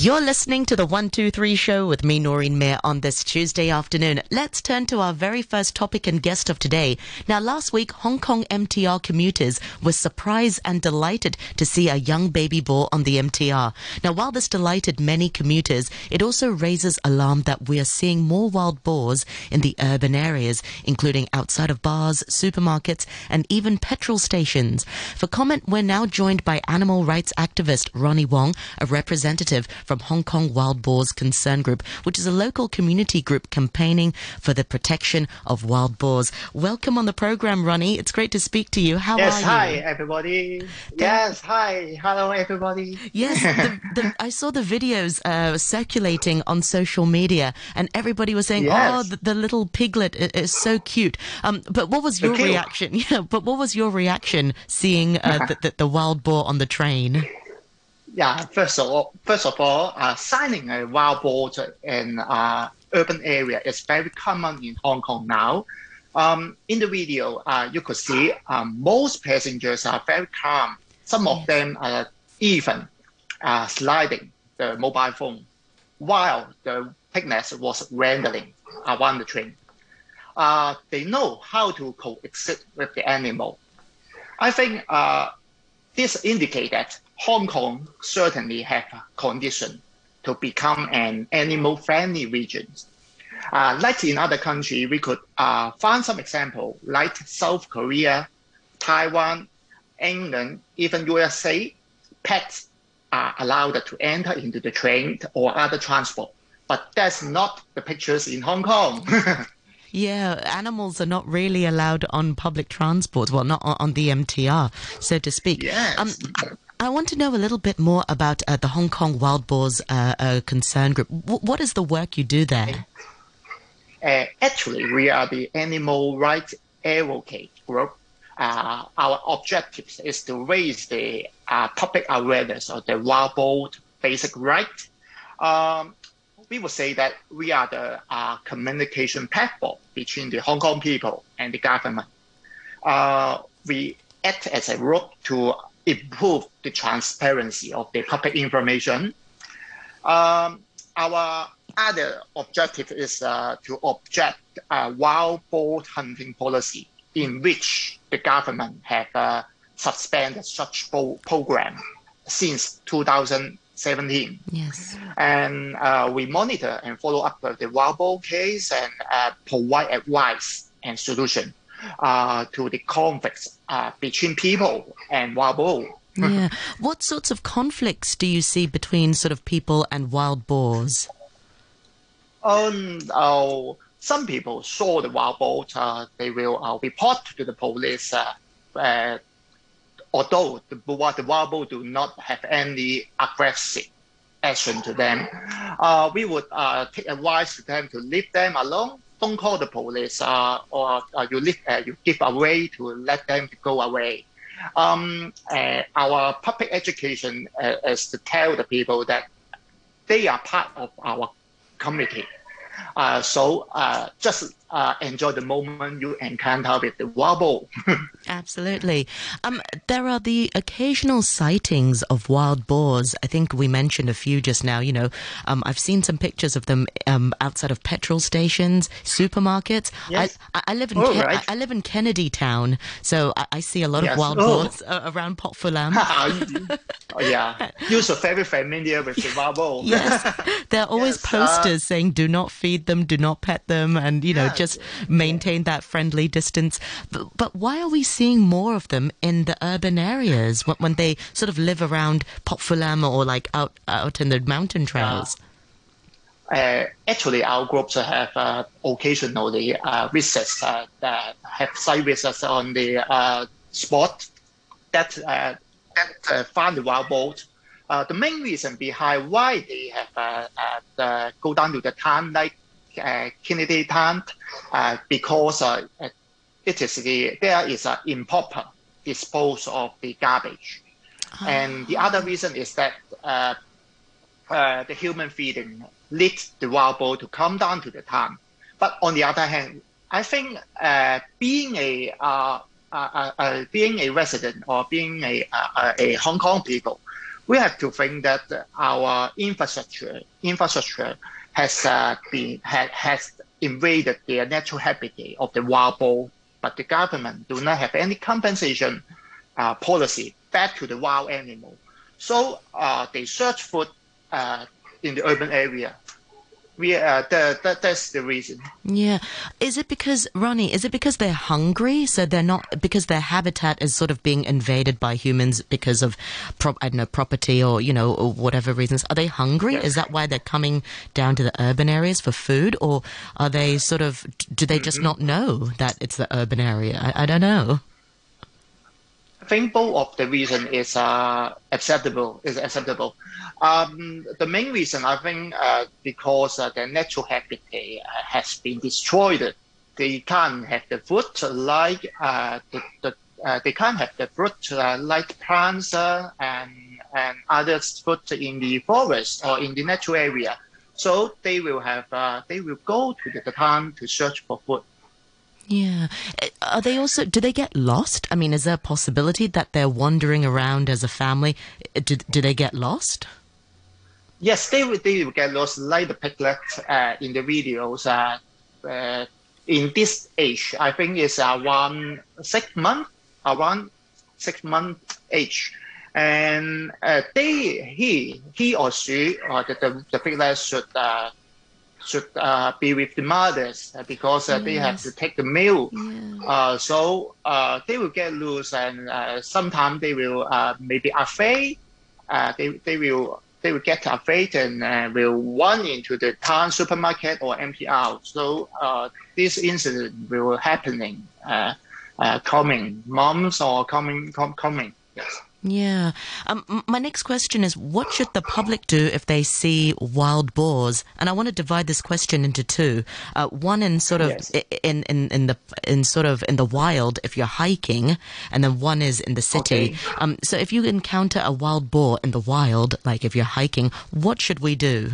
You're listening to the 123 show with me, Noreen Mayer, on this Tuesday afternoon. Let's turn to our very first topic and guest of today. Now, last week, Hong Kong MTR commuters were surprised and delighted to see a young baby boar on the MTR. Now, while this delighted many commuters, it also raises alarm that we are seeing more wild boars in the urban areas, including outside of bars, supermarkets, and even petrol stations. For comment, we're now joined by animal rights activist Ronnie Wong, a representative from Hong Kong Wild Boars Concern Group, which is a local community group campaigning for the protection of wild boars. Welcome on the program, Ronnie. It's great to speak to you. How yes, are you? Yes, hi everybody. yes, hi, hello everybody. Yes, the, the, I saw the videos uh, circulating on social media, and everybody was saying, Yes. "Oh, the, the little piglet i- is so cute." Um, but what was your reaction? Yeah, but what was your reaction seeing uh, the, the, the wild boar on the train? Yeah, first of all, first of all, uh, signing a wild boar in uh, urban area is very common in Hong Kong now. Um, in the video, uh, you could see um, most passengers are very calm. Some of them are even uh, sliding the mobile phone while the picnic was wrangling around the train. Uh, they know how to coexist with the animal. I think uh, this indicates that Hong Kong certainly have a condition to become an animal-friendly region. Uh, like in other countries, we could uh, find some example like South Korea, Taiwan, England, even USA. Pets are allowed to enter into the train or other transport, but that's not the pictures in Hong Kong. Yeah, animals are not really allowed on public transport. Well, not on, on the MTR, so to speak. Yes. Um, I want to know a little bit more about uh, the Hong Kong Wild Boars uh, uh, Concern Group. W- what is the work you do there? Uh, actually, we are the animal rights advocate group. Uh, our objective is to raise the public awareness of the wild boar basic right. Um, we would say that we are the uh, communication platform between the Hong Kong people and the government. Uh, we act as a route to improve the transparency of the public information. Um, our other objective is uh, to object uh, wild boar hunting policy in which the government have uh, suspended such pro- program since 2017 Yes. and uh, we monitor and follow up the wild boar case and uh, provide advice and solution uh, to the conflicts uh, between people and wild boar. Yeah. What sorts of conflicts do you see between sort of people and wild boars? Um, uh, some people saw the wild boar, uh, they will uh, report to the police. Uh, uh, although the, wild- the wild boar do not have any aggressive action to them, uh, we would uh, take advice to them to leave them alone. Don't call the police, uh, or uh, you leave, uh, you give away to let them go away. Um, uh, our public education uh, is to tell the people that they are part of our community. Uh, so just enjoy the moment you encounter with the boar. Absolutely. Um, there are the occasional sightings of wild boars. I think we mentioned a few just now. You know, um, I've seen some pictures of them um, outside of petrol stations, supermarkets. Yes. I, I live in Oh, Ken- right. I, I live in Kennedy Town, so I, I see a lot Yes. of wild Oh. boars uh, around Pokfulam. oh, yeah, you're so very familiar with the wild boar. Yes, there are always Yes, uh, posters saying "Do not feed them, do not pet them," and you know Yeah. just maintain that friendly distance. But, but why are we seeing more of them in the urban areas when, they sort of live around Port or like out out in the mountain trails? Uh, actually, our groups have uh, occasionally uh, visits uh, that have site visits on the uh, spot that uh, that uh, find the wild boar. Uh, the main reason behind why they have uh, uh, go down to the town like uh, Kennedy Town uh, because uh, uh, it is the there is an improper dispose of the garbage, and the other reason is that uh, uh, the human feeding leads the wild boar to come down to the town. But on the other hand, I think uh, being a uh, uh, uh, being a resident or being a, a Hong Kong people, we have to think that our infrastructure infrastructure has uh, been ha- has invaded the natural habitat of the wild boar, but the government do not have any compensation uh, policy back to the wild animal. So uh, they search food uh, in the urban area we uh, that, that that's the reason. Yeah, is it because Ronnie? Is it because they're hungry? So they're not because their habitat is sort of being invaded by humans because of, pro- I don't know, property or you know or whatever reasons. Are they hungry? Yes. Is that why they're coming down to the urban areas for food, or are they sort of? Do they just mm-hmm. not know that it's the urban area? I, I don't know think both of the reason is uh, acceptable. Is acceptable. Um, the main reason I think uh, because uh, their natural habitat uh, has been destroyed. They can't have the food like uh, the, the uh, they can't have the fruit like plants and and other food in the forest or in the natural area. So they will have they will go to the town to search for food. Yeah. Are they also, do they get lost? I mean, is there a possibility that they're wandering around as a family? Do, do they get lost? Yes, they will, they get lost like the piglet uh, in the videos. Uh, uh, in this age, I think it's around six months, around six month age. And uh, they, he, he or she, or the, the, the piglet should uh, should uh, be with the mothers uh, because uh, yes. they have to take the milk. Yeah. Uh, so uh, they will get loose, and uh, sometimes they will maybe afraid. they they will they will get afraid and will run into the town supermarket or out. So this incident will happening coming months or coming com- coming. Yes. Yeah. Um, my next question is what should the public do if they see wild boars? And I want to divide this question into two. Uh, one in sort of yes. in, in, in the in sort of in the wild if you're hiking, and then one is in the city. Okay. Um, so if you encounter a wild boar in the wild, like if you're hiking, what should we do?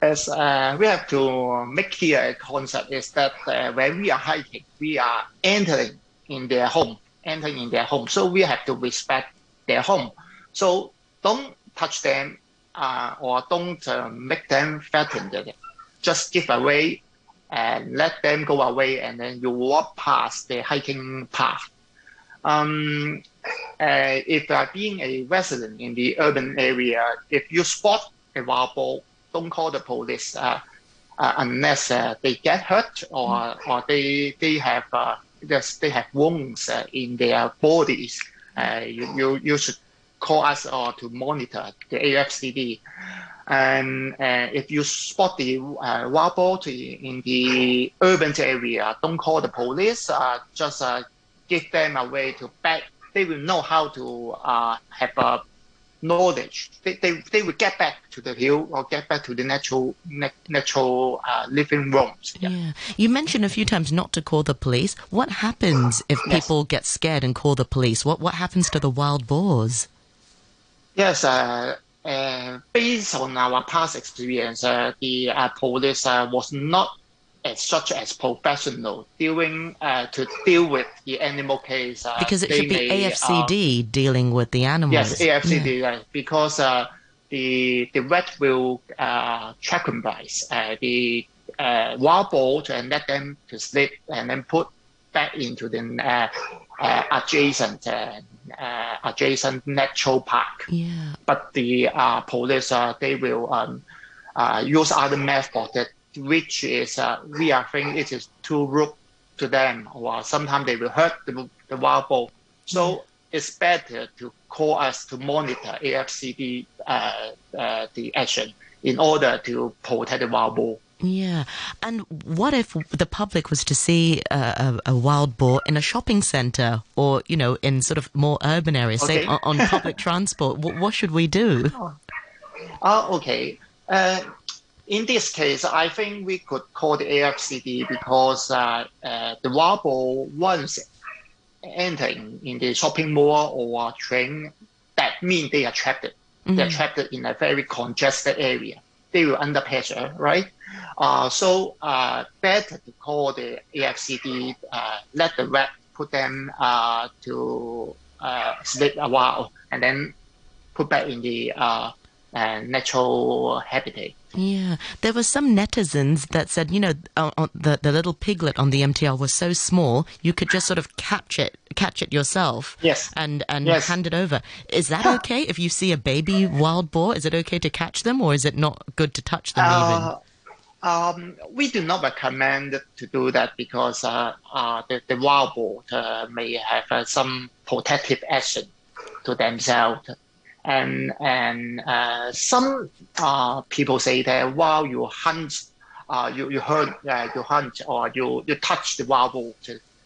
As uh, we have to make clear a concept is that uh, when we are hiking, we are entering in their home entering in their home. So we have to respect their home. So don't touch them uh, or don't uh, make them threatened. Just give away and let them go away, and then you walk past the hiking path. Um, uh, if being a resident in the urban area, if you spot a wild boar, don't call the police uh, uh unless uh, they get hurt or, or they, they have because they have wounds uh, in their bodies. Uh, you, you, you should call us or to monitor the AFCD. And uh, if you spot the uh, wild in the urban area, don't call the police. Uh, just give them a way to back. They will know how to have a knowledge, they, they, they would get back to the hill or get back to the natural natural uh, living rooms. Yeah. yeah. You mentioned a few times not to call the police. What happens if yes. people get scared and call the police? What what happens to the wild boars? Yes, uh, uh, based on our past experience, uh, the uh, police uh, was not as such as professional dealing uh, to deal with the animal case. Uh, because it should be may, AFCD uh, dealing with the animals. Yes, AFCD, yeah. because uh, the the vet will uh, bites uh, the wild boar and let them to sleep and then put back into the adjacent adjacent natural park. Yeah. But the police they will um, use other methods which is uh, we are think it is too rude to them, or sometimes they will hurt the, the wild boar. So it's better to call us to monitor AFCD uh, uh, the action in order to protect the wild boar. Yeah. And what if the public was to see a, a, a wild boar in a shopping center or, you know, in sort of more urban areas, okay. say on, on public transport? What, what, should we do? Oh, okay. Uh, in this case, I think we could call the AFCD because uh, uh, the boar once entering in the shopping mall or train, that means they are trapped. Mm-hmm. They're trapped in a very congested area. They will under pressure, right? Uh, so uh, better to call the AFCD, uh, let the vet put them uh, to sleep a while, and then put back in the uh, uh, natural habitat. Yeah, there were some netizens that said, you know, uh, uh, the the little piglet on the MTR was so small you could just sort of catch it, catch it yourself. Yes. And and Yes. hand it over. Is that okay if you see a baby wild boar? Is it okay to catch them, or is it not good to touch them even? Uh, um, we do not recommend to do that because uh, uh, the, the wild boar uh, may have uh, some protective action to themselves. And and uh, some uh, people say that while you hunt, uh, you you hunt, uh, you hunt or you, you touch the wild boar,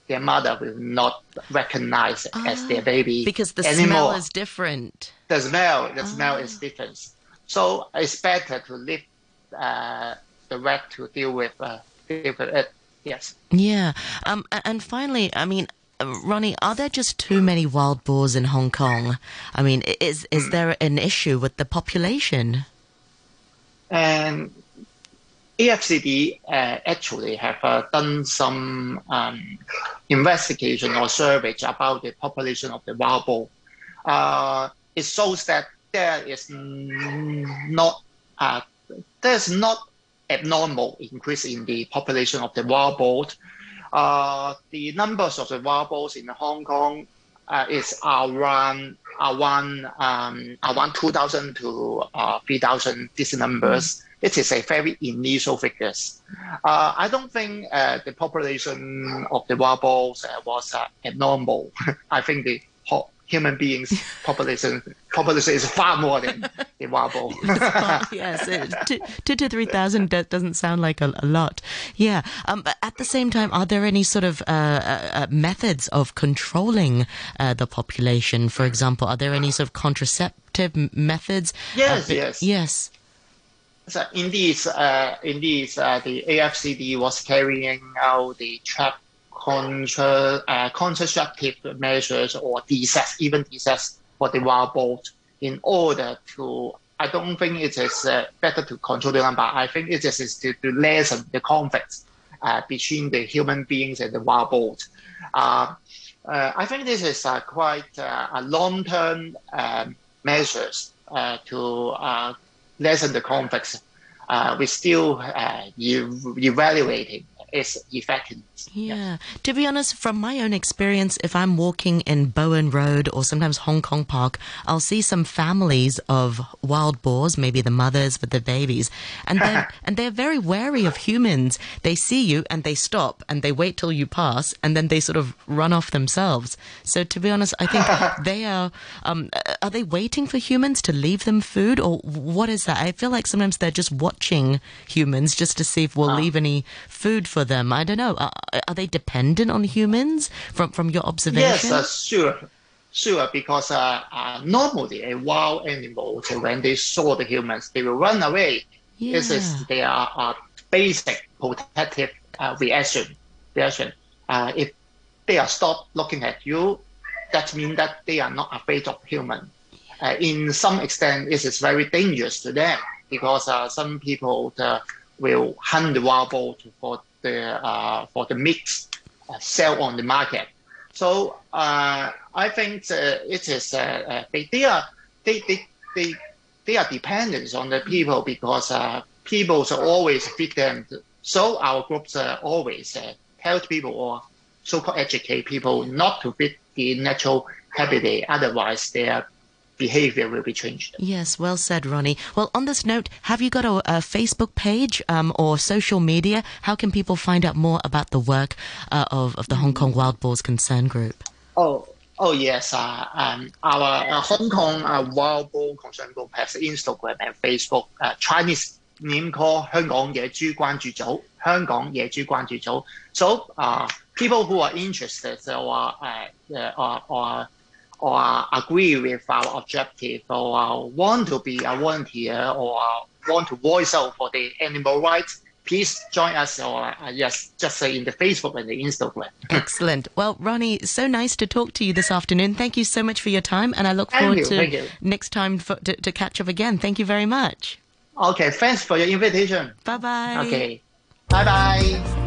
their mother will not recognize it as their baby Because the anymore smell is different. the smell the smell is Ah. different. So it's better to leave uh, the rat to deal with uh, deal with it. Yes. Yeah. Um. And finally, I mean. Uh, Ronnie, are there just too many wild boars in Hong Kong? I mean, is is there an issue with the population? And AFCD uh, actually have uh, done some um, investigation or survey about the population of the wild boar. Uh, it shows that there is not uh, there's not abnormal increase in the population of the wild boar. Uh, the numbers of the boars in Hong Kong uh, is around around um, around 2,000 to uh, 3,000. These numbers. It is a very initial figures. Uh, I don't think uh, the population of the boars uh, was abnormal. I think the human beings population population is far more than the boar. yes, it, two, two to three thousand do- doesn't sound like a, a lot. Yeah, um, but at the same time, are there any sort of uh, uh, uh, methods of controlling uh, the population? For example, are there any sort of contraceptive methods? Yes, bi- yes. yes. So indeed, uh, indeed, uh, the AFCD was carrying out the trap contra, uh, measures or DSS, even DSS for the wild boars in order to. I don't think it is uh, better to control the number. I think it is is to, to lessen the conflict uh, between the human beings and the wild boars. Uh, uh, I think this is uh, quite uh, a long-term um, measures to lessen the conflicts. We're still ev- evaluating its effectiveness. Yeah. To be honest, from my own experience, if I'm walking in Bowen Road or sometimes Hong Kong Park, I'll see some families of wild boars, maybe the mothers with the babies, and they're, and they're very wary of humans. They see you and they stop and they wait till you pass and then they sort of run off themselves. So to be honest, I think they are, um, are they waiting for humans to leave them food or what is that? I feel like sometimes they're just watching humans just to see if we'll leave any food for them. I don't know. Are, are they dependent on humans from from your observation? Yes, uh, sure, sure. Because uh, uh, normally a wild animal, when they saw the humans, they will run away. This Yeah. is their uh, basic protective uh, reaction. Reaction. Uh, if they are stopped looking at you, that means that they are not afraid of human. Uh, in some extent, it is very dangerous to them because uh, some people uh, will hunt the wild boar for the uh, for the meat uh, sell on the market. So uh, I think it is they, they are they, they, they, they are dependent on the people because uh, people always feed them. So our groups uh, always uh, tell people or so-called educate people not to feed the natural habitat. Otherwise, their behavior will be changed. Yes, well said, Ronnie. Well, on this note, have you got a, a Facebook page um, or social media? How can people find out more about the work uh, of, of the Hong Kong Wild Boars Concern Group? Oh, oh yes. Uh, um, our uh, Hong Kong uh, Wild Boar Concern Group has Instagram and Facebook. Uh, Chinese name called 香港野猪关注组。香港野猪关注组。So, uh, people who are interested or uh, uh, or, or or agree with our objective or want to be a volunteer or want to voice out for the animal rights, please join us or uh, yes, just say in the Facebook and the Instagram. Excellent. Well, Ronnie, so nice to talk to you this afternoon. Thank you so much for your time, and I look forward you, to next time for, to, to catch up again. Thank you very much. Okay, thanks for your invitation. Bye bye. Okay, bye bye.